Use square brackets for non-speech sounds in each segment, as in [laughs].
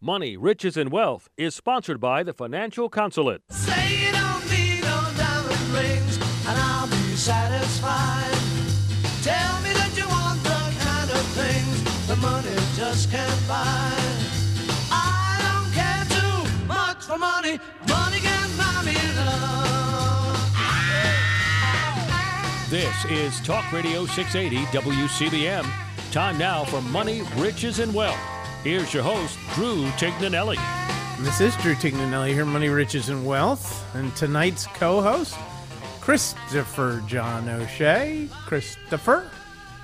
Money, Riches, and Wealth is sponsored by the Financial Consulate. Say you don't need no diamond rings, and I'll be satisfied. Tell me that you want the kind of things the money just can't buy. I don't care too much for money. Money can buy me love. This is Talk Radio 680 WCBM. Time now for Money, Riches, and Wealth. Here's your host, Drew Tignanelli. This is Drew Tignanelli here, Money, Riches, and Wealth. And tonight's co host, Christopher John O'Shea. Christopher,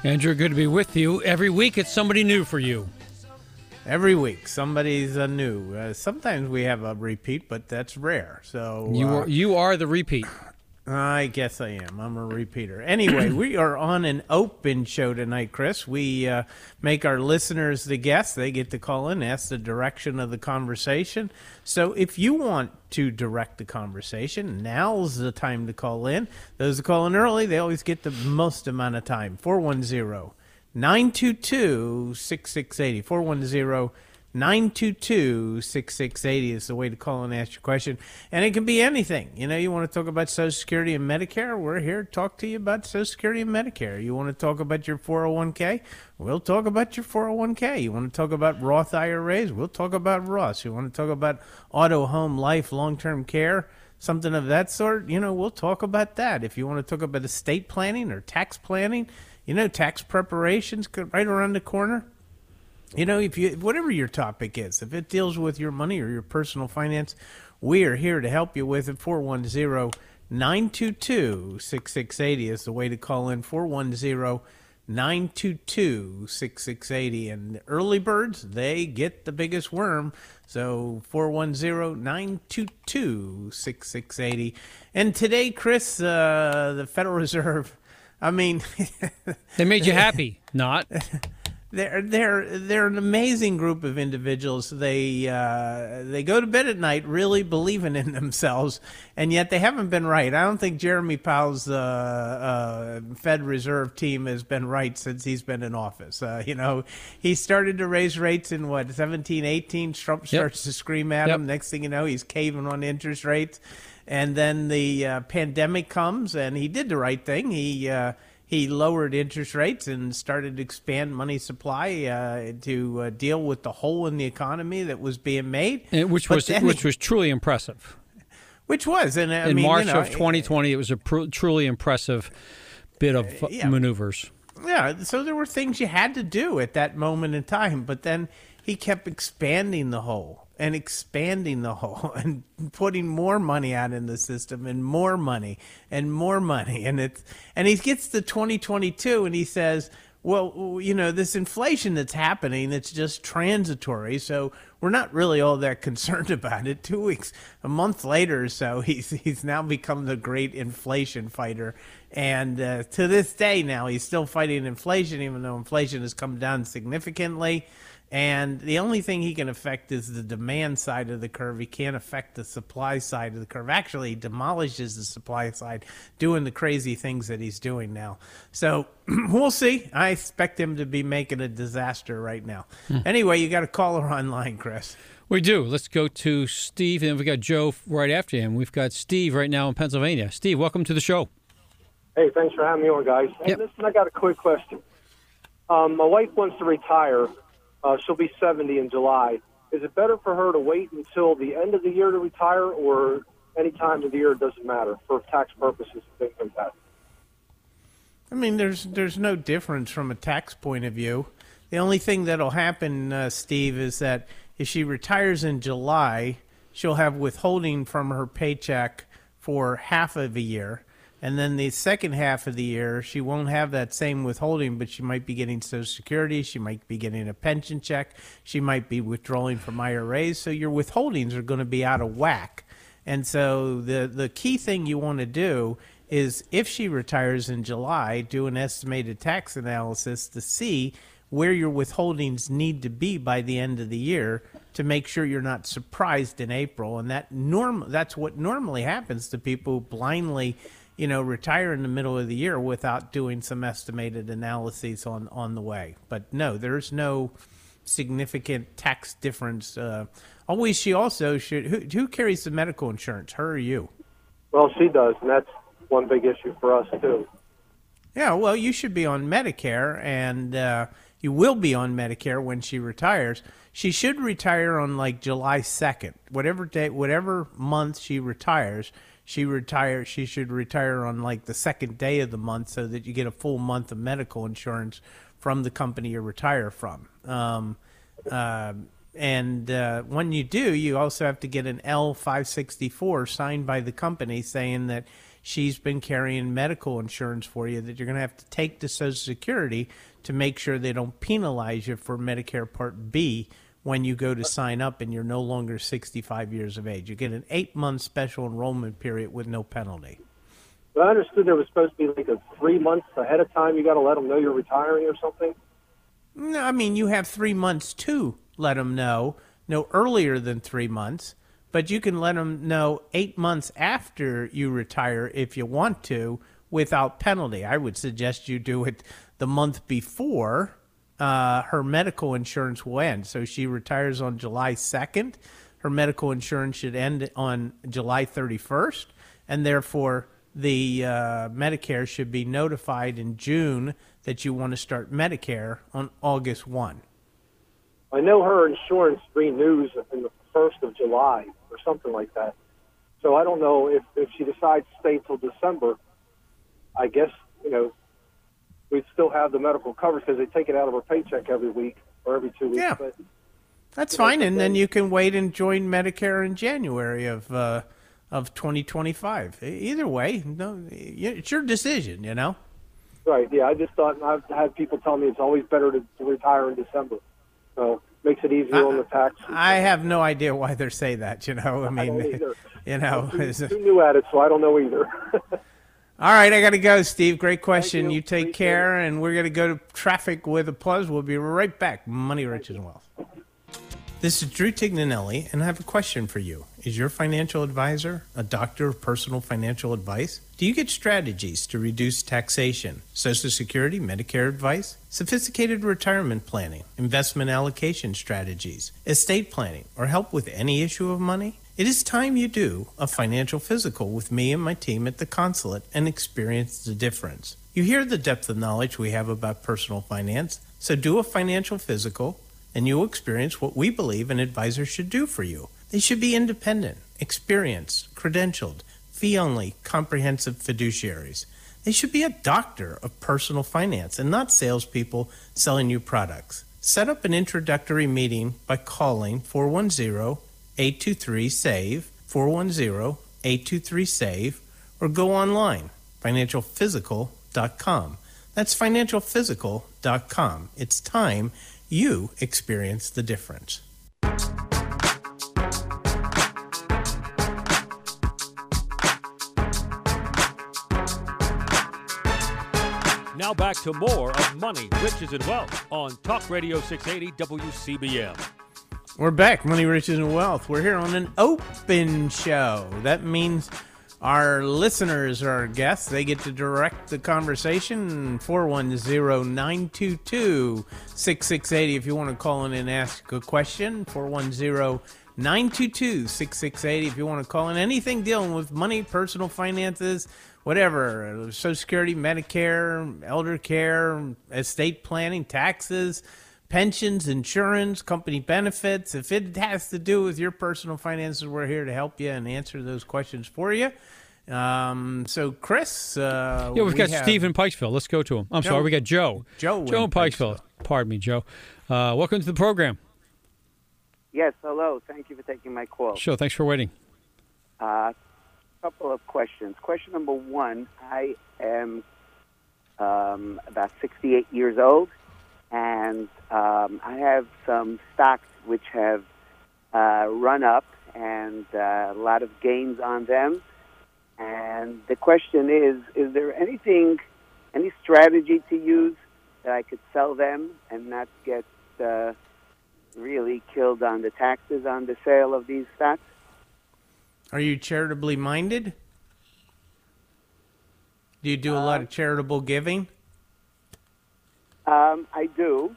Andrew, good to be with you. Every week it's somebody new for you. every week somebody's a new. Uh, sometimes we have a repeat, but that's rare. So You uh, you are the repeat. I guess I am. I'm a repeater. Anyway, we are on an open show tonight, Chris. We uh, make our listeners the guests. They get to call in, ask the direction of the conversation. So if you want to direct the conversation, now's the time to call in. Those who call in early, they always get the most amount of time. 410 922 6680. 410 922 6680 is the way to call and ask your question. And it can be anything. You know, you want to talk about Social Security and Medicare? We're here to talk to you about Social Security and Medicare. You want to talk about your 401k? We'll talk about your 401k. You want to talk about Roth IRAs? We'll talk about Roths. You want to talk about auto, home, life, long term care? Something of that sort, you know, we'll talk about that. If you want to talk about estate planning or tax planning, you know, tax preparations right around the corner you know if you whatever your topic is if it deals with your money or your personal finance we are here to help you with it. 410-922-6680 is the way to call in. 410-922-6680 and early birds they get the biggest worm. So 410-922-6680 and today chris uh, the federal [laughs] reserve i mean They made you happy, not. [laughs] they're they're they're an amazing group of individuals. They uh, they go to bed at night really believing in [laughs] themselves, and yet they haven't been right. I don't think Jerome Powell's uh, uh, Fed Reserve team has been right since he's been in office. Uh, you know, he started to raise rates in what 17, 18. Trump starts to scream at Yep. him. Next thing you know, he's caving on interest rates, and then the uh, pandemic comes, and he did the right thing. He uh, he lowered interest rates and started to expand money supply uh, to uh, deal with the hole in the economy that was being made, And Which But was which he- was truly impressive. which was, and I In mean, March you know, of 2020, it was a pr- truly impressive bit of uh, yeah. maneuvers. Yeah, so there were things you had to do at that moment in time, but then he kept expanding the hole and expanding the hole [laughs] and putting more money out in the system and more money and more money. And it's and he gets to 2022 and he says well you know this inflation that's happening it's just transitory so we're not really all that [laughs] concerned about it. Two weeks a month later or so [laughs] he's he's now become the great inflation fighter. And uh, to this day now he's still fighting inflation even though inflation has come down significantly and the only thing he can affect is the demand side of the curve. He can't affect the supply side of the curve. Actually, he demolishes the supply side, doing the crazy things that he's doing now. So [clears throat] we'll see. I expect him to be making a disaster right now. Anyway, you got a caller [laughs] online, Chris. We do. Let's go to Steve, and we got Joe right after him. We've got Steve right now in Pennsylvania. Steve, welcome to the show. Hey, thanks for having me on, guys. Hey, Yep. listen, I got a quick question. Um, my wife wants to retire. Uh, she'll be 70 in July. Is it better for her to wait until the end of the year to retire, or any time of the year doesn't matter for tax purposes and things like that? I mean, there's there's no difference from a tax point of view. The only thing that'll happen, uh, Steve, is that if she retires in July, she'll have withholding from her paycheck for half of a year, and then the second half of the year she won't have that same withholding, but she might be getting Social Security, she might be getting a pension check, she might be withdrawing from IRAs. So your withholdings are going to be out of whack. And so the the key thing you want to do is if she retires in July, do an estimated tax analysis to see where your withholdings need to be by the end of the year to make sure you're not surprised in April. And that norm that's what normally happens to people who blindly, you know, retire in the middle of the year without doing some estimated analyses on on the way. But no, there's no significant tax difference. Uh, always, she also should. Who, who carries the medical insurance? Her or you? Well, she does, and that's one big issue for us too. Yeah, well, you should be on Medicare, and uh, you will be on Medicare when she retires. She should retire on like July second, whatever day, whatever month she retires. She retire. She should retire on like the second day of the month, so that you get a full month of medical insurance from the company you retire from. Um, uh, and uh, when you do, you also have to get an L five sixty four signed by the company saying that she's been carrying medical insurance for you that you're going to have to take to Social Security to make sure they don't penalize you for Medicare Part B when you go to sign up and you're no longer 65 years of age. You get an eight month special enrollment period with no penalty. But I understood there was supposed to be like a three months ahead of time. You got to let them know you're retiring or something. No, I mean, you have three months to let them know, no earlier than three months, but you can let them know eight months after you retire if you want to without penalty. I would suggest you do it the month before uh, her medical insurance will end. So she retires on July 2nd. Her medical insurance should end on July 31st, and therefore the uh, Medicare should be notified in June that you want to start Medicare on August 1. I know her insurance renews in the first of July or something like that. So I don't know if if she decides to stay till December. I guess you know we'd still have the medical coverage because they take it out of our paycheck every week or every two weeks. Yeah. But That's You know, fine, and then you can wait and join Medicare in January of uh, of 2025. E- Either way, no, it's your decision. You know. right, yeah, I just thought I've had people tell me it's always better to, to retire in December. So makes it easier on the tax. I have no idea why they say that. You know, I mean, either. [laughs] you know. it's- Too new at it, so I don't know either. [laughs] All right, I got to go, Steve. Great question. you. You, take Appreciate care, and we're going to go to traffic with applause. We'll be right back. Money, riches, and wealth. This is Drew Tignanelli, and I have a question for you. Is your financial advisor a doctor of personal financial advice? Do you get strategies to reduce taxation, Social Security, Medicare advice, sophisticated retirement planning, investment allocation strategies, estate planning, or help with any issue of money? It is time you do a financial physical with me and my team at the consulate and experience the difference. You hear the depth of knowledge we have about personal finance, so do a financial physical and you'll experience what we believe an advisor should do for you. They should be independent, experienced, credentialed, fee only, comprehensive fiduciaries. They should be a doctor of personal finance and not salespeople selling you products. Set up an introductory meeting by calling 410 823 SAVE, 410 823 SAVE, or go online, financialphysical.com. That's financialphysical.com. It's time you experience the difference. Now back to more of Money, Riches, and Wealth on Talk Radio 680 WCBM. We're back, Money, Riches, and Wealth. We're here on an open show. That means our listeners are our guests. They get to direct the conversation. 410-922-6680 if you want to call in and ask a question. 410-922-6680 if you want to call in. Anything dealing with money, personal finances, whatever. Social Security, Medicare, elder care, estate planning, taxes pensions, insurance, company benefits. If it has to do with your personal finances, we're here to help you and answer those questions for you. Um, so, Chris, uh, Yeah, we've we got have- Steve in Pikesville. Let's go to him. I'm Joe. sorry, we got Joe. Joe Joe in in Pikesville. Pardon me, Joe. Uh, welcome to the program. Yes, hello. Thank you for taking my call. Sure, thanks for waiting. A uh, couple of questions. Question number one I am um, about 68 years old, and um, I have some stocks which have uh, run up and uh, a lot of gains on them. And the question is is there anything, any strategy to use that I could sell them and not get uh, really killed on the taxes on the sale of these stocks? Are you charitably minded? Do you do a lot of charitable giving? Um, I do.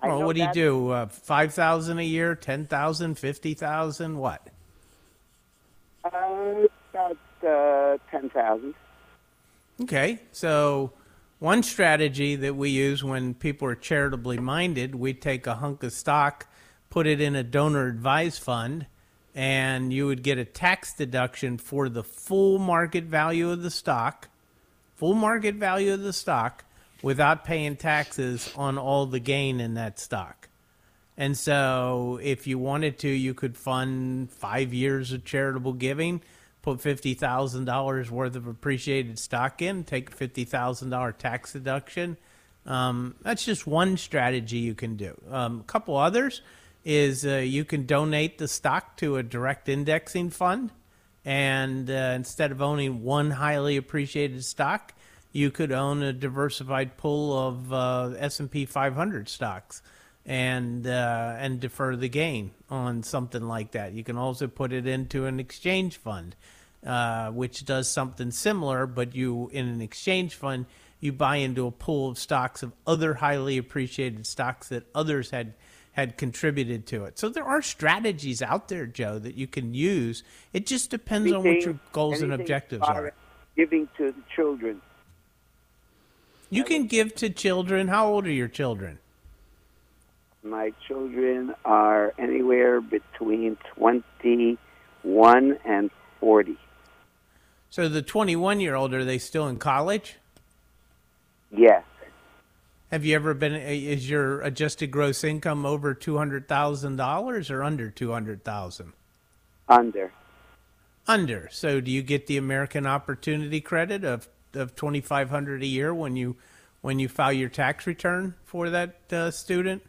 I Well, what do you do? Uh, Five thousand a year, ten thousand, fifty thousand? What? Uh, about uh, ten thousand. Okay, so one strategy that we use when people are charitably minded, we take a hunk of stock, put it in a donor advised fund, and you would get a tax deduction for the full market value of the stock, full market value of the stock, without paying taxes on all the gain in that stock. And so, if you wanted to, you could fund five years of charitable giving, put fifty thousand dollars worth of appreciated stock in, take a fifty thousand dollar tax deduction. Um, that's just one strategy you can do. Um, a couple others is uh, you can donate the stock to a direct indexing fund, and uh, instead of owning one highly appreciated stock, you could own a diversified pool of uh, S and P 500 stocks and uh, and defer the gain on something like that. You can also put it into an exchange fund, uh, which does something similar, but you in an exchange fund you buy into a pool of stocks of other highly appreciated stocks that others had had contributed to it. So there are strategies out there, Joe, that you can use. It just depends on what your goals and anything objectives are. Giving to the children. You can give to children. How old are your children? My children are anywhere between twenty-one and forty. So the 21 year old, are they still in college? Yes. Have you ever been? Eh, is your adjusted gross income over two hundred thousand dollars or under two hundred thousand? Under. Under. So do you get the American Opportunity Credit of of twenty five hundred a year when you when you file your tax return for that uh, student?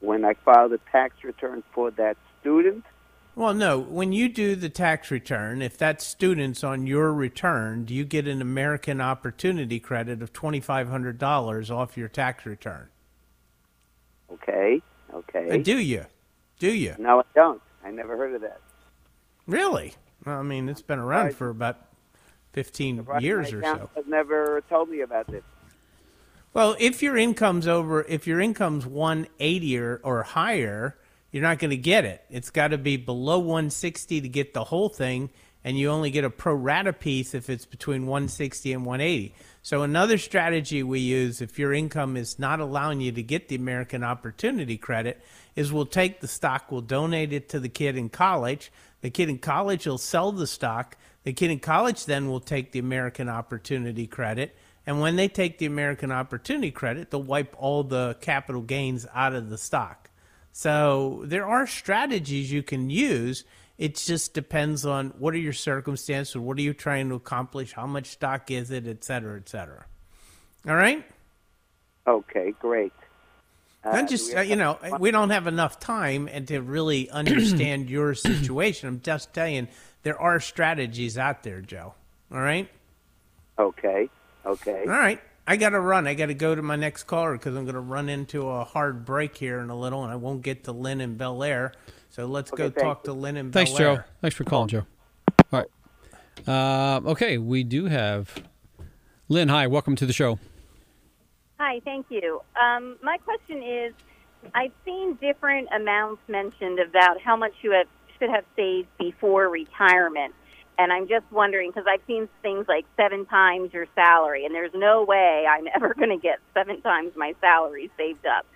When I file the tax return for that student, Well, no. When you do the tax return, if that student's on your return, do you get an American Opportunity Credit of twenty five hundred dollars off your tax return? okay, Uh, okay. do you? Do you? No, I don't. I never heard of that. Really? Well, I mean, it's been around for about 15 years or so. has never told me about this. Well, if your income's over, if your income's 180 or, or higher, you're not going to get it. It's got to be below 160 to get the whole thing, and you only get a pro rata piece if it's between 160 and 180. So another strategy we use if your income is not allowing you to get the American Opportunity Credit is we'll take the stock, we'll donate it to the kid in college. The kid in college will sell the stock. The kid in college then will take the American Opportunity Credit. And when they take the American Opportunity Credit, they'll wipe all the capital gains out of the stock. So there are strategies you can use. It just depends on what are your circumstances, what are you trying to accomplish, how much stock is it, et cetera, et cetera. All right? Okay, great. Uh, I do just, uh, you know, we don't have enough time and to really [clears throat] understand your situation. I'm just telling there are strategies out there, Joe. All right? Okay, okay. All right. I got to run. I got to go to my next caller because I'm going to run into a hard break here in a little, and I won't get to Lynn and Bel Air. So let's Okay, go thank talk you. to Lynn in Thanks, Bel Joe. Air. Thanks for calling, Joe. All right. Uh, okay, we do have Lynn. Hi, welcome to the show. Hi, thank you. Um, my question is I've seen different amounts mentioned about how much you have, should have saved before retirement. And I'm just wondering because I've seen things like seven times your salary, and there's no way I'm [laughs] ever going to get seven times my salary saved up.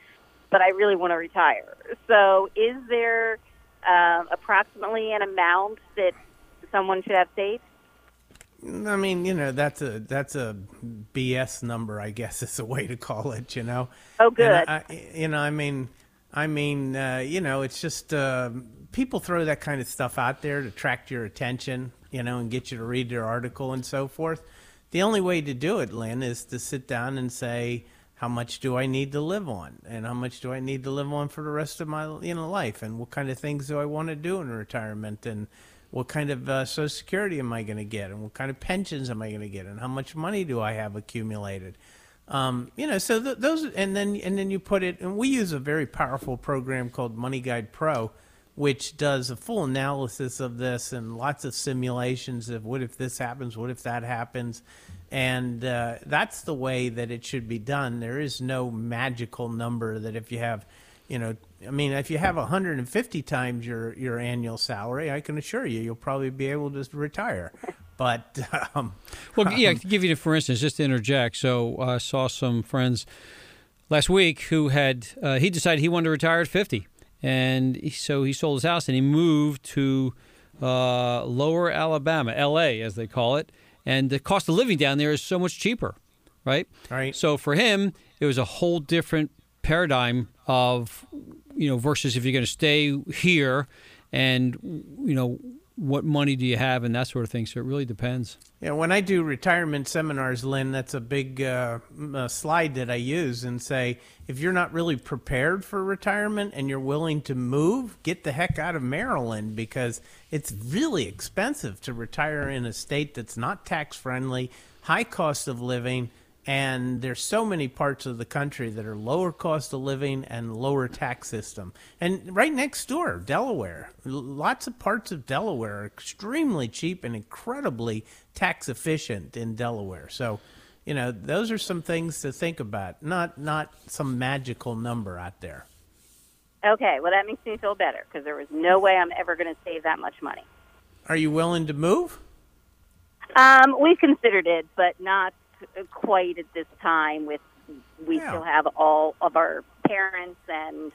But I really want to retire. So, is there uh, approximately an amount that someone should have saved? I mean, you know, that's a that's a BS number, I guess [laughs] is the way to call it. You know. Oh, good. I, you know, I mean, I mean, uh, you know, it's just uh, people throw that kind of stuff out there to attract your attention, you know, and get you to read their article and so forth. The only way to do it, Lynn, is to sit down and say, how much do I need to live on, and how much do I need to live on for the rest of my you know life, and what kind of things do I want to do in retirement, and what kind of uh, Social Security am I going to get, and what kind of pensions am I going to get, and how much money do I have accumulated. Um, you know, so th- those, and then and then you put it, and we use a very powerful program called MoneyGuidePro, which does a full analysis of this and lots of simulations of what if this happens, what if that happens, And uh, that's the way that it should be done. There is no magical number that if you have, you know, I mean, if you have 150 times your, your annual salary, I can assure you, you'll probably be able to retire. But [laughs] um, Well, yeah, to give you, for instance, just to interject. So I saw some friends last week who had uh, he decided he wanted to retire at 50, and he- so he sold his house and he moved to uh, Lower Alabama, L.A. as they call it, and the cost of living down there is so much cheaper, right? Right. So for him, it was a whole different paradigm of you know versus if you're going to stay here and you know what money do you have and that sort of thing. So it really depends. Yeah, when I do retirement seminars, Lynn, that's a big uh, uh, slide that I use and say if you're not really prepared for retirement and you're willing to move, get the heck out of Maryland because it's really expensive to retire in a state that's not tax friendly, high cost of living. And there's so many parts of the country that are lower cost of living and lower tax system. And right next door, Delaware, lots of parts of Delaware are extremely cheap and incredibly tax efficient in Delaware. So, you know, those are some things to think about. Not not some magical number out there. Okay, well that makes me feel better because there was no way I'm ever going to save that much money. Are you willing to move? Um, we considered it, but not quite at this time. With we Yeah. still have all of our parents, and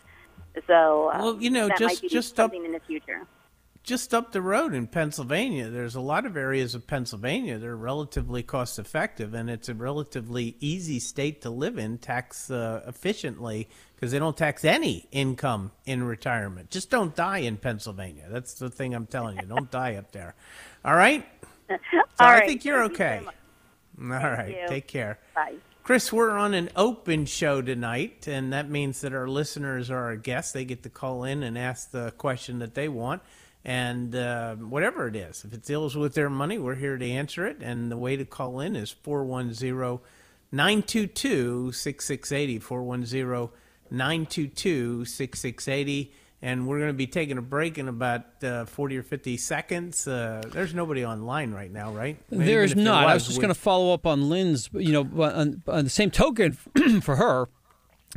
so um, Well, you know, just- just up- something in the future. just up the road in Pennsylvania, there's a lot of areas of Pennsylvania that are relatively cost effective, and it's a relatively easy state to live in tax uh, efficiently because they don't tax any income in retirement. Just don't die in Pennsylvania. That's the thing I'm telling you. Don't die up there. All right? [laughs] So All I think you're Thank okay. so [laughs] All right. you. Take care. Bye. Chris, we're on an open show tonight, and that means that our listeners are our guests. They get to call in and ask the question that they want, and uh, whatever it is. If it deals with their money, we're here to answer it. And the way to call in is 410 922 6680. 410 922 6680. And we're going to be taking a break in about uh, 40 or 50 seconds. Uh, there's nobody online right now, right? Even There is if there not. I was was, just we- going to follow up on Lynn's. You know, on, on the same token, [clears throat] for her,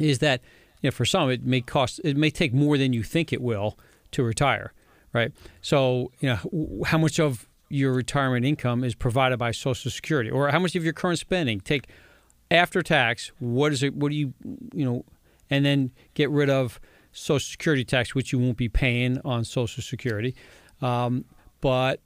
is that you know, for some it may cost, it may take more than you think it will to retire, right? So you know, how much of your retirement income is provided by Social Security, or how much of your current spending take after tax? What is it? What do you, you know, and then get rid of Social Security tax, which you won't be paying on Social Security. Um, but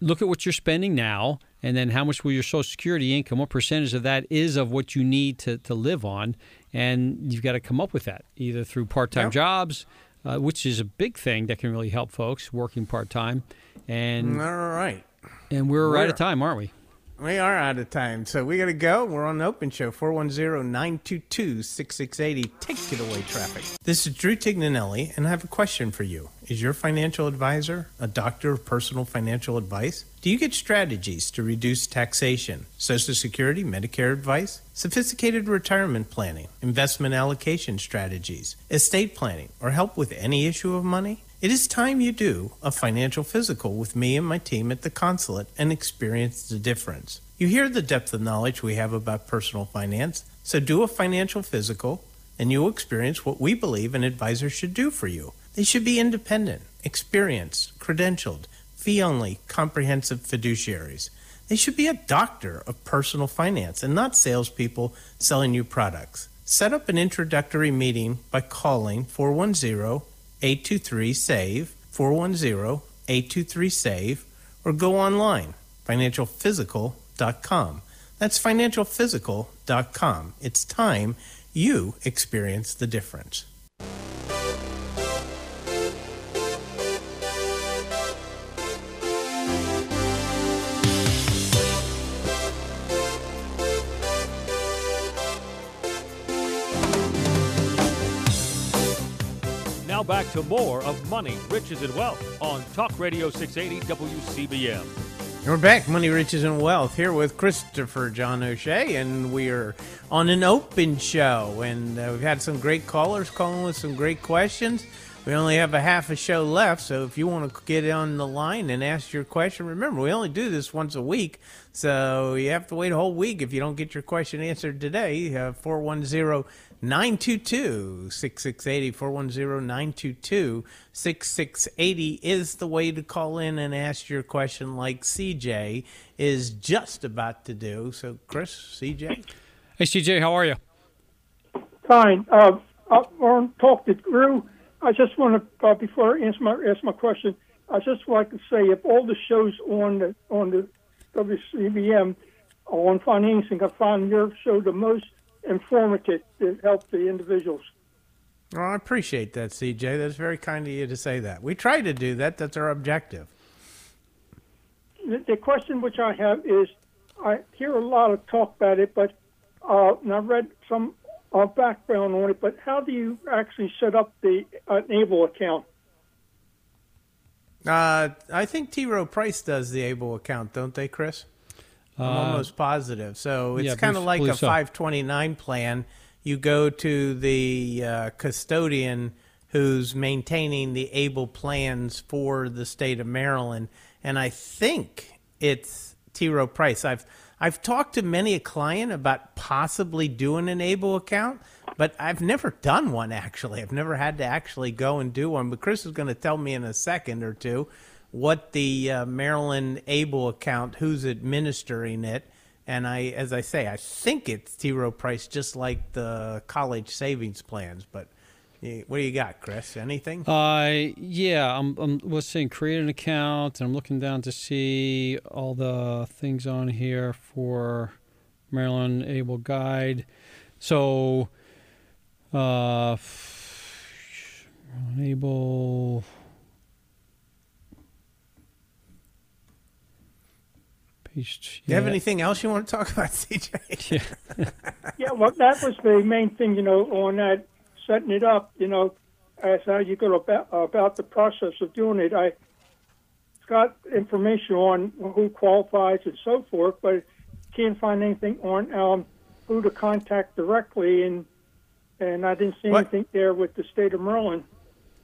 look at what you're spending now and then how much will your social security income what percentage of that is of what you need to, to live on and you've got to come up with that either through part-time Yeah. jobs uh, which is a big thing that can really help folks working part-time and All right. and we're right We're- at time aren't we We are out of time, so we got to go. We're on the open show 410 922 6680. Take it away, traffic. This is Drew Tignanelli, and I have a question for you. Is your financial advisor a doctor of personal financial advice? Do you get strategies to reduce taxation, Social Security, Medicare advice, sophisticated retirement planning, investment allocation strategies, estate planning, or help with any issue of money? It is time you do a financial physical with me and my team at the consulate and experience the difference. You hear the depth of knowledge we have about personal finance, so do a financial physical and you'll experience what we believe an advisor should do for you. They should be independent, experienced, credentialed, fee only, comprehensive fiduciaries. They should be a doctor of personal finance and not salespeople selling you products. Set up an introductory meeting by calling 410 823 SAVE, 410 823 SAVE, or go online, financialphysical.com. That's financialphysical.com. It's time you experience the difference. Back to more of Money, Riches, and Wealth on Talk Radio 680 WCBM. We're back, Money, Riches, and Wealth, here with Christopher John O'Shea, and we are on an open show. And uh, we've had some great callers calling with some great questions. We only have a half a show left, so if you want to get on the line and ask your question, remember, we only do this once a week, so you have to wait a whole week if you don't get your question answered today. Uh, 410 922 6680. 410 922 6680 is the way to call in and ask your question, like CJ is just about to do. So, Chris, CJ? Hey, CJ, how are you? Fine. Uh, I want to talk to Drew. I just want to, uh, before I answer my, ask my question, I just like to say if all the shows on the on the WCBM on financing, I find your show the most informative to help the individuals. Well, I appreciate that, CJ. That's very kind of you to say that. We try to do that. That's our objective. The, the question which I have is, I hear a lot of talk about it, but uh, and I read some uh, background on it. But how do you actually set up the uh, Able account? Uh, I think T. Rowe Price does the Able account, don't they, Chris? I'm almost positive. So it's yeah, kind of like a believe so. 529 plan. You go to the uh, custodian who's maintaining the able plans for the state of Maryland, and I think it's T. Rowe Price. I've I've talked to many a client about possibly doing an able account, but I've never done one actually. I've never had to actually go and do one. But Chris is going to tell me in a second or two what the uh, Maryland Able account, who's administering it, and I, as I say, I think it's T. Rowe Price, just like the college savings plans. But eh, what do you got, Chris? Anything? Uh, yeah, I'm, I'm let's saying create an account, and I'm looking down to see all the things on here for Maryland Able Guide. So, uh, Able. Page, Do you have anything else you want to talk about, [laughs] CJ? Yeah. Yeah, well, that was the main thing, you know, on that setting it up, you know, as how you go about about the process of doing it. I got information on who qualifies and so forth, but can't find anything on um, who to contact directly, and and I didn't see What? anything there with the state of Maryland.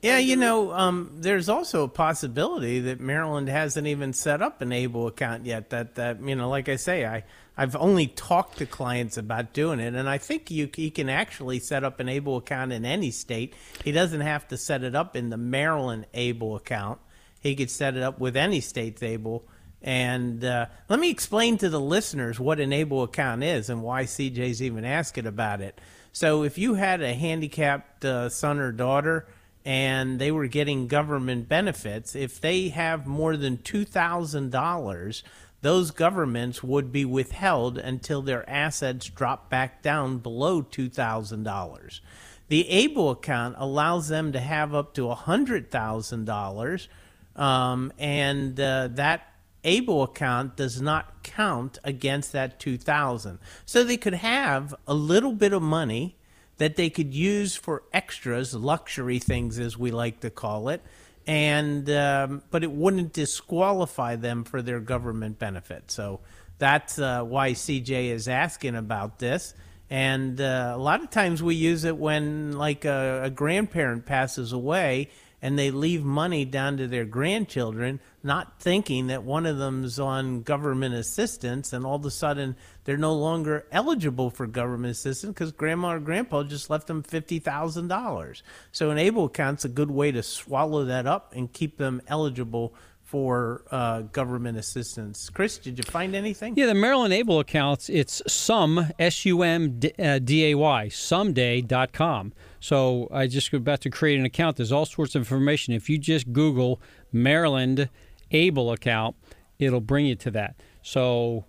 Yeah, you know, um, there's also a possibility that Maryland hasn't even set up an able account yet. That that you know, like I say, I I've only talked to clients about doing it, and I think you he can actually set up an able account in any state. He doesn't have to set it up in the Maryland able account. He could set it up with any state's able. And uh, let me explain to the listeners what an able account is and why CJ's even asking about it. So, if you had a handicapped uh, son or daughter and they were getting government benefits, if they have more than $2,000, those governments would be withheld until their assets drop back down below $2,000. The ABLE account allows them to have up to $100,000, um, and uh, that ABLE account does not count against that 2000 So they could have a little bit of money that they could use for extras, luxury things as we like to call it, and um, but it wouldn't disqualify them for their government benefit. So that's uh, why CJ is asking about this. And uh, a lot of times we use it when, like, a, a grandparent passes away and they leave money down to their grandchildren, not thinking that one of them's on government assistance, and all of a sudden they're no longer eligible for government assistance because grandma or grandpa just left them fifty thousand dollars. So an able account's a good way to swallow that up and keep them eligible for uh, government assistance. Chris, did you find anything? Yeah, the Maryland Able accounts, it's some, S U M D A Y, sumday.com. So I just about to create an account. There's all sorts of information. If you just Google Maryland Able account, it'll bring you to that. So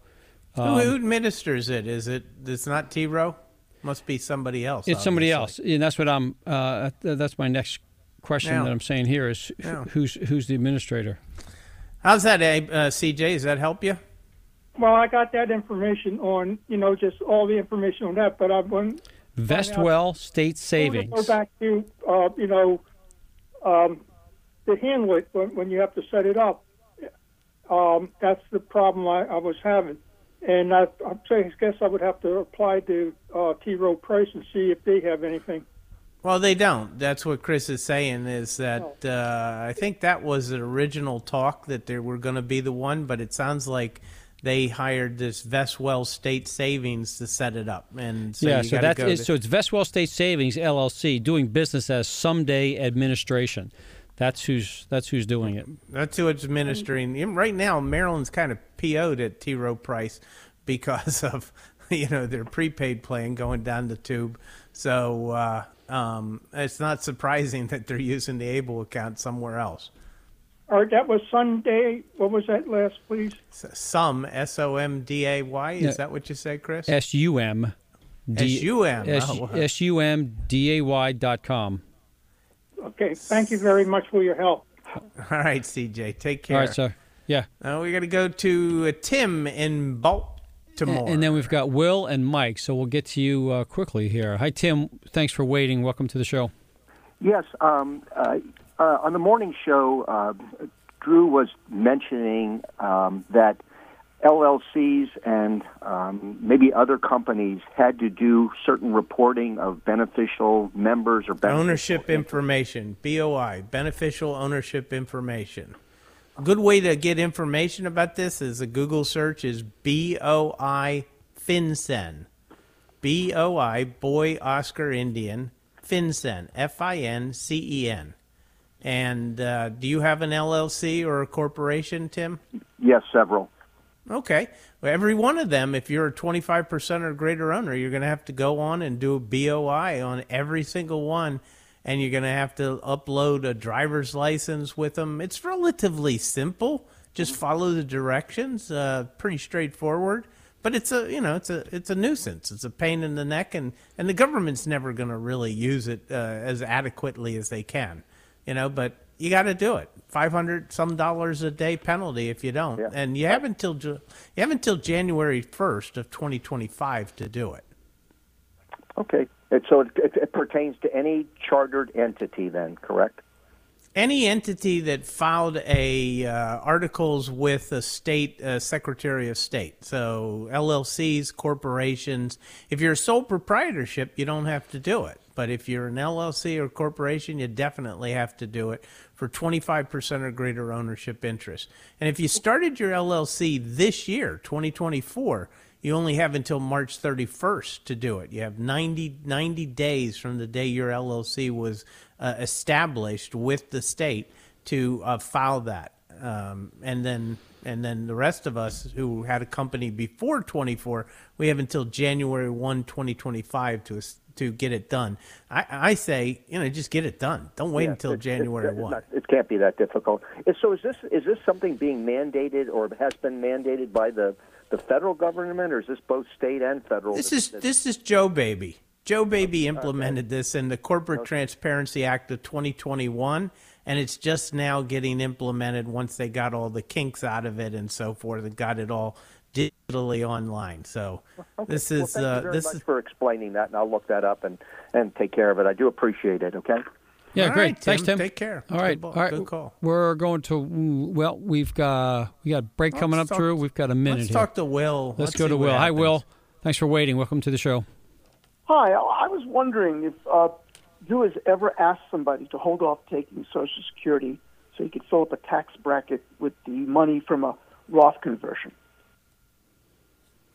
who, who administers it? Is it? It's not T. Rowe. Must be somebody else. it's somebody else. And that's what I'm, uh, that's my next question Now- that I'm saying here is wh- who's, who's the administrator? How's that, uh, CJ? Does that help you? Well, I got that information on, you know, just all the information on that, but I want Vestwell State Savings. Go back to, uh, you know, um, to handle it when, when you have to set it up. Um, that's the problem I, I was having. And I, I say- guess I would have to apply to uh, T. Rowe Price and see if they have anything. Well, they don't. That's what Chris is saying. Is that uh, I think that was the original talk that they were going to be the one, but it sounds like they hired this Vestwell State Savings to set it up, and so yeah, you so that's it, to- so it's Vestwell State Savings LLC doing business as Sumday Administration. That's who's that's who's doing it. That's who it's administering. Right now, Maryland's kind of PO'd at T. Rowe Price [laughs] because of you know their prepaid plan going down the tube. So uh, um, it's not surprising [laughs] that they're using the Able account somewhere else. All right, that was Sunday. What was that last, please? S- Some S O M D A Y. Is Yeah. that what you said, Chris? S U M S-U-M. S Oh, wow. S U M D A Y dot com. Okay, thank you very much for your help. [laughs] All right, CJ. Take care. All right, sir. Yeah. Now we got to go to uh, Tim in Baltimore. And then we've got Will and Mike, so we'll get to you uh, quickly here. Hi, Tim. Thanks for waiting. Welcome to the show. Yes, um, uh, uh, on the morning show, uh, Drew was mentioning um, that LLCs and um, maybe other companies had to do certain reporting of beneficial members or beneficial ownership information boi beneficial ownership information a good way to get information about this is a google search is boi fincen boi boy oscar indian fincen f-i-n-c-e-n and uh, do you have an llc or a corporation tim Yes, several. Okay. Well, every one of them, if you're a 25% or greater owner, you're going to have to go on and do a BOI on every single one. And you're going to have to upload a driver's license with them. It's relatively simple. Just follow the directions. Uh, pretty straightforward. But it's a you know it's a it's a nuisance. It's a pain in the neck, and, and the government's never going to really use it uh, as adequately as they can, you know. But you got to do it. Five hundred some dollars a day penalty if you don't, and you have until you have until January first of twenty twenty five to do it. Okay. And so it, it, it pertains to any chartered entity, then, correct? Any entity that filed a uh, articles with a state uh, secretary of state, so LLCs, corporations. If you're a sole proprietorship, you don't have to do it. But if you're an LLC or corporation, you definitely have to do it for 25% or greater ownership interest. And if you started your LLC this year, 2024, you only have until March 31st to do it. You have 90, 90 days from the day your LLC was uh, established with the state to uh, file that. Um, and then and then the rest of us who had a company before 24, we have until January 1, 2025 to to get it done. I, I say, you know, just get it done. Don't wait Yeah, until it's- January it's 1. not- it can't be that difficult. So is this is this something being mandated or has been mandated by the, the federal government, or is this both state and federal? This is this is Joe Baby. Joe Baby implemented this in the Corporate Transparency Act of 2021, and it's just now getting implemented once they got all the kinks out of it and so forth, and got it all digitally online. So this Well, is thank you uh, very this much is for explaining that, and I'll look that up and, and take care of it. I do appreciate it. Okay. Yeah, All great. right, Thanks, Tim. Tim. Take care. All right. Good, All right. good call. We're going to well, we've got we got a break coming up, Let's talk- Drew. We've got a minute Let's here. talk to Will. Let's, go to what Will. Hi. Will. Thanks for waiting. Welcome to the show. Hi, I was wondering if uh, you has ever asked somebody to hold off taking Social Security so you could fill up a tax bracket with the money from a Roth conversion.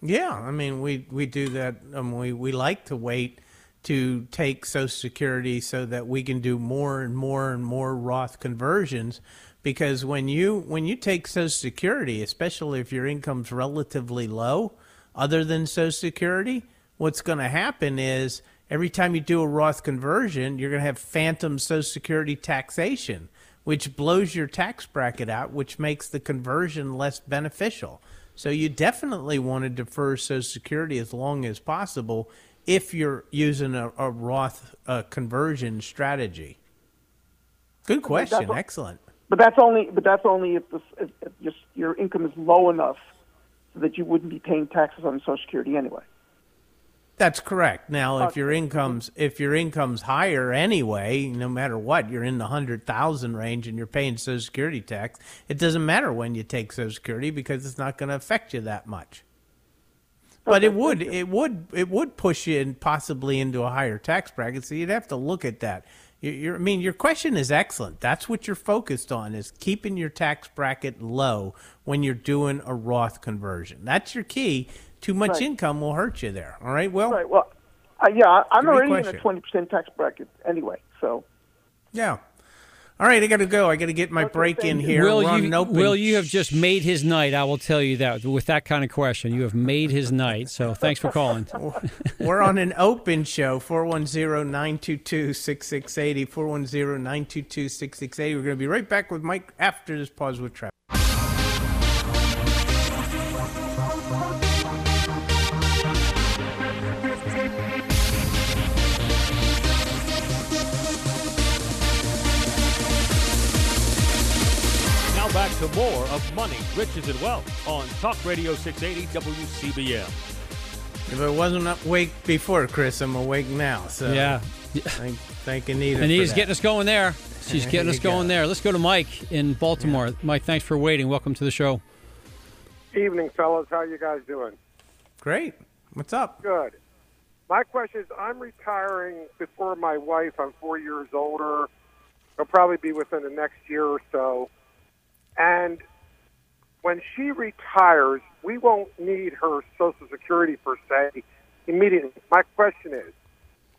Yeah, I mean, we we do that. Um, we we like to wait to take Social Security so that we can do more and more and more Roth conversions. Because when you when you take Social Security, especially if your income's relatively low, other than Social Security, what's going to happen is every time you do a Roth conversion, you're going to have phantom Social Security taxation, which blows your tax bracket out, which makes the conversion less beneficial. So you definitely want to defer Social Security as long as possible if you're using a, a Roth uh, conversion strategy. Good question. what- Excellent. But that's only but that's only if, the, if, if your, your income is low enough so that you wouldn't be paying taxes on Social Security anyway. That's correct. Now, if your income's if your income's higher anyway, no matter what, you're in the hundred thousand range and you're paying Social Security tax. It doesn't matter when you take Social Security because it's not going to affect you that much. But it [laughs] would it would it would push you in possibly into a higher tax bracket. So you'd have to look at that. You- You're, I mean, your question is excellent. That's what you're focused on is keeping your tax bracket low when you're doing a Roth conversion. That's your key. Too much Right. income will hurt you there. All right. Well, Right. Well, uh, yeah, I'm already in a twenty percent tax bracket anyway. So Yeah. All right, I got to go. I got to get my break in here. Will you, Will you have just made his night? I will tell you that with that kind of question, you have made his night. So thanks for calling. [laughs] We're on an open show, 410-922-6680, 410-922-6680. We're going to be right back with Mike after this pause with Trevor. Back to more of Money, Riches, and Wealth on Talk Radio 680 WCBM. If I wasn't awake before, Chris, I'm awake now. So Yeah. thank, thank Anita And for he's that. getting us going there. She's There getting us going go. there. Let's go to Mike in Baltimore. Mike, thanks for waiting. Welcome to the show. Evening, fellas. How you guys doing? Great. What's up? Good. My question is, I'm retiring before my wife. I'm four years older. It'll probably be within the next year or so. And when she retires, we won't need her Social Security per se immediately. My question is,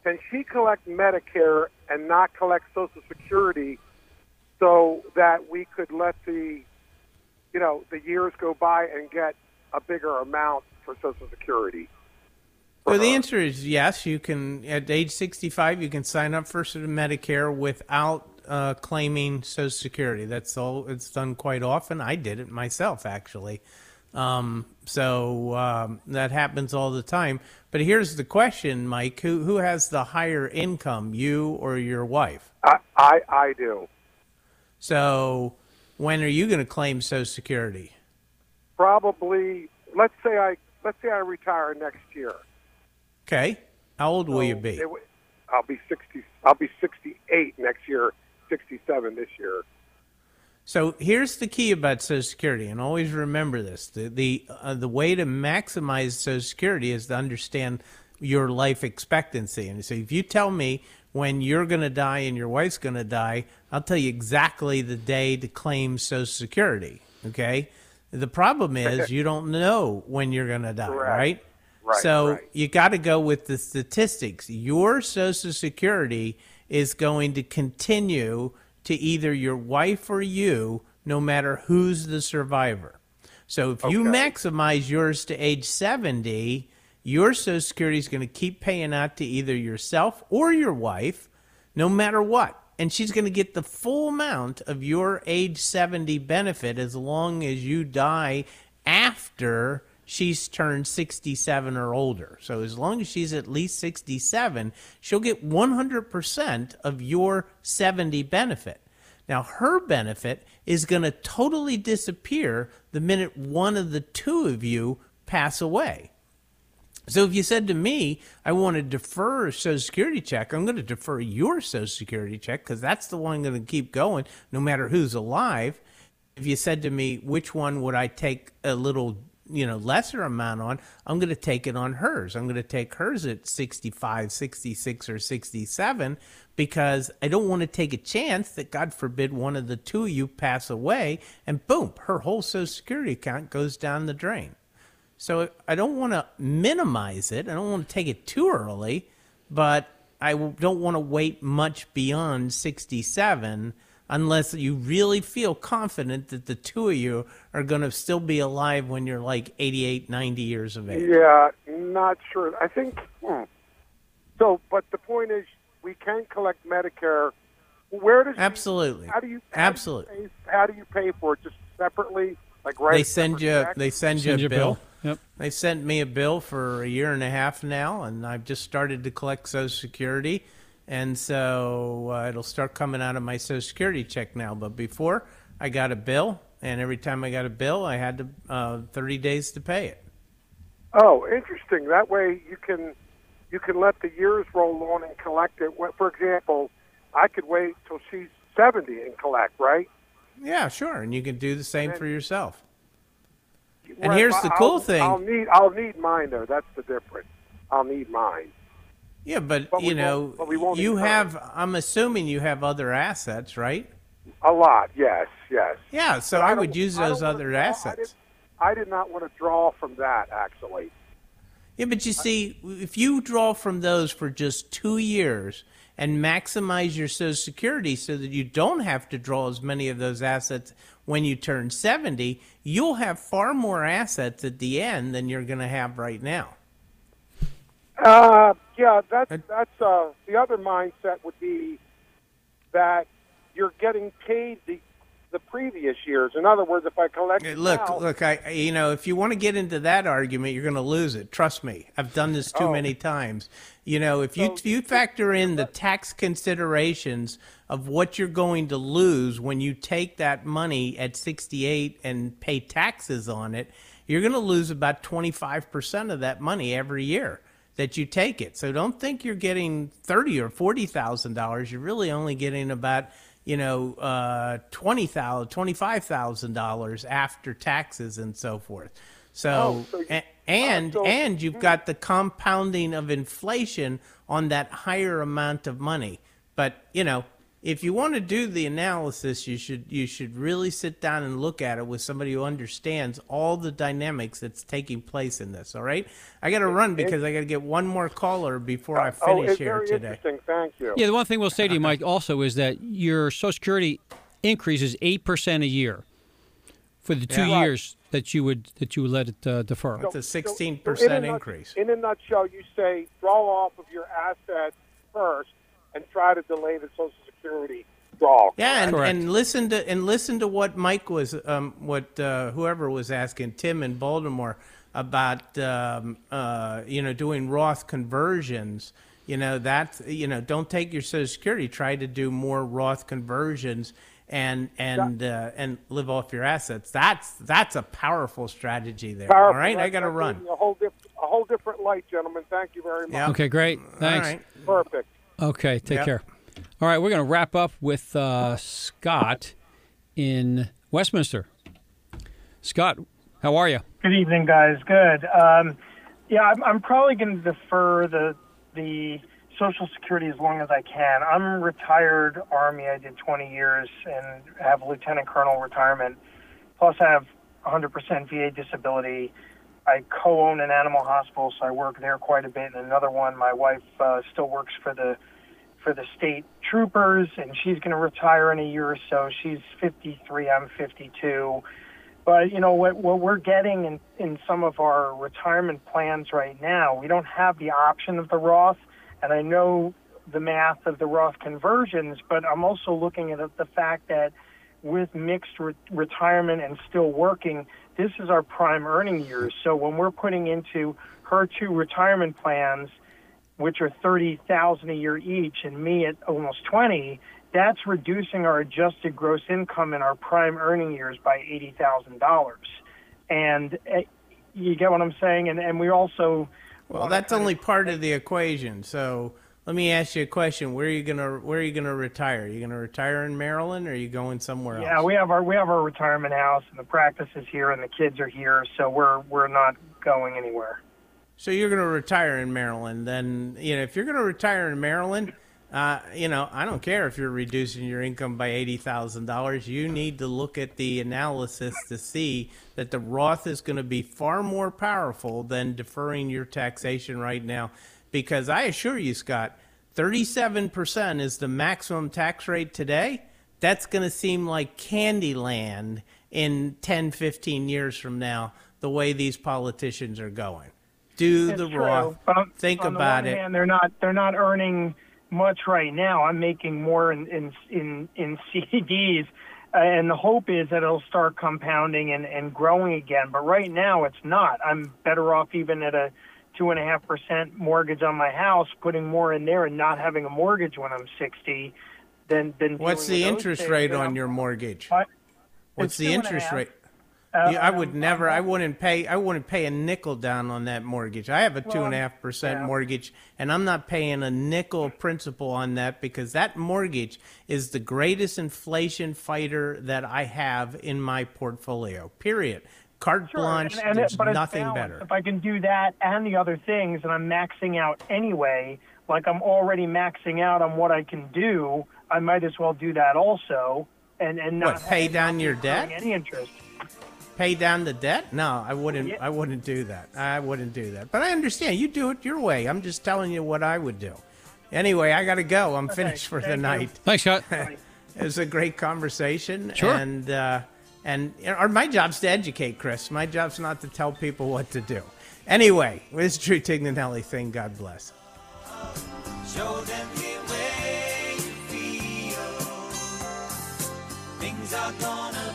can she collect Medicare and not collect Social Security so that we could let the you know, the years go by and get a bigger amount for Social Security. So the answer is yes. You can at age 65, you can sign up for Medicare without uh, claiming Social Security. That's all. It's done quite often. I did it myself, actually. Um, so um, that happens all the time. But here's the question, Mike: Who who has the higher income, you or your wife? I I, I do. So when are you going to claim Social Security? Probably let's say I let's say I retire next year. Okay. How old will you be? it I'll be sixty. I'll be sixty-eight next year. Sixty-seven this year. So here's the key about Social Security, and always remember this: the the uh, the way to maximize Social Security is to understand your life expectancy. And so, if you tell me when you're going to die and your wife's going to die, I'll tell you exactly the day to claim Social Security. Okay. The problem [laughs] is you don't know when you're going to die, Correct. right? Right, So right. you got to go with the statistics. Your Social Security is going to continue to either your wife or you, no matter who's the survivor. So if you maximize yours to age 70, your Social Security is going to keep paying out to either yourself or your wife, no matter what. And she's going to get the full amount of your age 70 benefit as long as you die after she's turned 67 or older. So as long as she's at least 67, she'll get 100% of your 70 benefit. Now, her benefit is going to totally disappear the minute one of the two of you pass away. So if you said to me, I want to defer a Social Security check, I'm going to defer your Social Security check because that's the one I'm going to keep going no matter who's alive. If you said to me, which one would I take a little, you know, lesser amount on, I'm going to take it on hers. I'm going to take hers at 65, 66, or 67 because I don't want to take a chance that, God forbid, one of the two of you pass away and boom, her whole Social Security account goes down the drain. So I don't want to minimize it. I don't want to take it too early, but i don't want to wait much beyond 67 unless you really feel confident that the two of you are going to still be alive when you're like 88, 90 years of age. Yeah, not sure. I think hmm. so. But the point is, we can collect Medicare. Where does she- Absolutely. how do you Absolutely. How do you, pay, how do you pay for it? Just separately, like right? They send you they send you Send a you a bill. bill. Yep. They sent me a bill for a year and a half now, and I've just started to collect Social Security, and so uh, it'll start coming out of my Social Security check now. But before, I got a bill, and every time I got a bill, I had to uh, 30 days to pay it. Oh, interesting. That way you can you can let the years roll on and collect it. For example, I could wait till she's 70 and collect, right? Yeah, sure, and you can do the same for yourself. And here's the I'll- cool thing. I'll need I'll need mine though. That's the difference. I'll need mine. Yeah, but, But you know, but we won't you have. I'm assuming you have other assets, right? A lot, yes, yes. Yeah, so But I would use those other draw- I assets. did- I did not want to draw from that actually. Yeah, but you see, if you draw from those for just two years and maximize your Social Security so that you don't have to draw as many of those assets when you turn 70, you'll have far more assets at the end than you're going to have right now. Uh, yeah, that's that's uh, the other mindset would be that you're getting paid the the previous years. In other words, if I collect it Look, now, look, I you know, if you want to get into that argument, you're going to lose it. Trust me. I've done this too Oh. many times. You know, if you if you factor in the tax considerations of what you're going to lose when you take that money at 68 and pay taxes on it, you're going to lose about 25% of that money every year that you take it. So don't think you're getting 30 or 40,000 dollars. You're really only getting about you know, uh, twenty thousand, twenty-five thousand dollars after taxes and so forth. So, Oh, so you- a- and so- and you've got the compounding of inflation on that higher amount of money. But you know, if you want to do the analysis, you should you should really sit down and look at it with somebody who understands all the dynamics that's taking place in this. All right, I got to run because I got to get one more caller before I finish oh, finish it's here very today. interesting. Thank you. Yeah, the one thing we'll say to you, [laughs] Mike, also is that your Social Security increase is eight percent a year for the two Yeah. Years that you would that you would let it uh, defer. That's a sixteen so, percent nut- increase. In a nutshell, you say draw off of your assets first and try to delay the Social Security draw. Yeah, and, Correct. and listen to and listen to what Mike was, um, what uh, whoever was asking Tim in Baltimore about, um, uh, you know, doing Roth conversions. You know that you know don't take your Social Security. Try to do more Roth conversions and and uh, and live off your assets. That's that's a powerful strategy there. Powerful. All right, I got to run. A whole, diff- a whole different light, gentlemen. Thank you very much. Yeah. Okay, great. Thanks. All right. Perfect. Okay, take Yep. care. All right, we're going to wrap up with uh, Scott in Westminster. Scott, how are you? Good evening, guys. Good. Um, yeah, I'm, I'm probably going to defer the the Social Security as long as I can. I'm retired Army. I did 20 years and have Lieutenant Colonel retirement. Plus, I have 100% VA disability. I co-own an animal hospital, so I work there quite a bit. And another one, my wife uh, still works for the for the state troopers, and she's going to retire in a year or so. She's 53. I'm 52. But you know what what we're getting in, in some of our retirement plans right now, we don't have the option of the Roth, and I know the math of the Roth conversions, but I'm also looking at the fact that with mixed re- retirement and still working, this is our prime earning years. So when we're putting into her two retirement plans, which are thirty thousand a year each, and me at almost twenty, that's reducing our adjusted gross income in our prime earning years by eighty thousand dollars. And uh, you get what I'm saying? And and we also Well, that's only part of the equation. So let me ask you a question: Where are you gonna Where are you gonna retire? Are you gonna retire in Maryland, or are you going somewhere yeah else? Yeah, we have our we have our retirement house, and the practice is here, and the kids are here, so we're we're not going anywhere. So you're gonna retire in Maryland? Then you know if you're gonna retire in Maryland, uh, you know I don't care if you're reducing your income by eighty thousand dollars. You need to look at the analysis to see that the Roth is going to be far more powerful than deferring your taxation right now, because I assure you, Scott, thirty-seven percent is the maximum tax rate today. That's going to seem like Candyland in 10, 15 years from now. The way these politicians are going do It's the true, Roth. but Think on the about one it. hand, they're not they're not earning much right now. I'm making more in in in, in [laughs] CDs, uh, and the hope is that it'll start compounding and, and growing again. But right now, it's not. I'm better off even at a two and a half percent mortgage on my house, putting more in there and not having a mortgage when I'm 60. Than than What's the interest things. rate And on your mortgage? What? What's It's the and interest rate? Uh, Yeah, I would I'm- never. I wouldn't pay. I wouldn't pay a nickel down on that mortgage. I have a two and a half percent mortgage, and I'm not paying a nickel principal on that because that mortgage is the greatest inflation fighter that I have in my portfolio. Period. Carte Sure, blanche. and- and it- but nothing better. If I can do that and the other things, and I'm maxing out anyway, like I'm already maxing out on what I can do, I might as well do that also, and and not What, pay down your debt? Any interest? Pay down the debt? No, I wouldn't. I wouldn't do that. I wouldn't do that. But I understand you do it your way. I'm just telling you what I would do. Anyway, I got to go. I'm finished for the thank you. night. Thanks, Scott. [laughs] it was a great conversation. Sure. And uh, and or my job's to educate, Chris. My job's not to tell people what to do. Anyway, this is Drew Tignanelli thing. God bless. Show them the way you feel. Things are going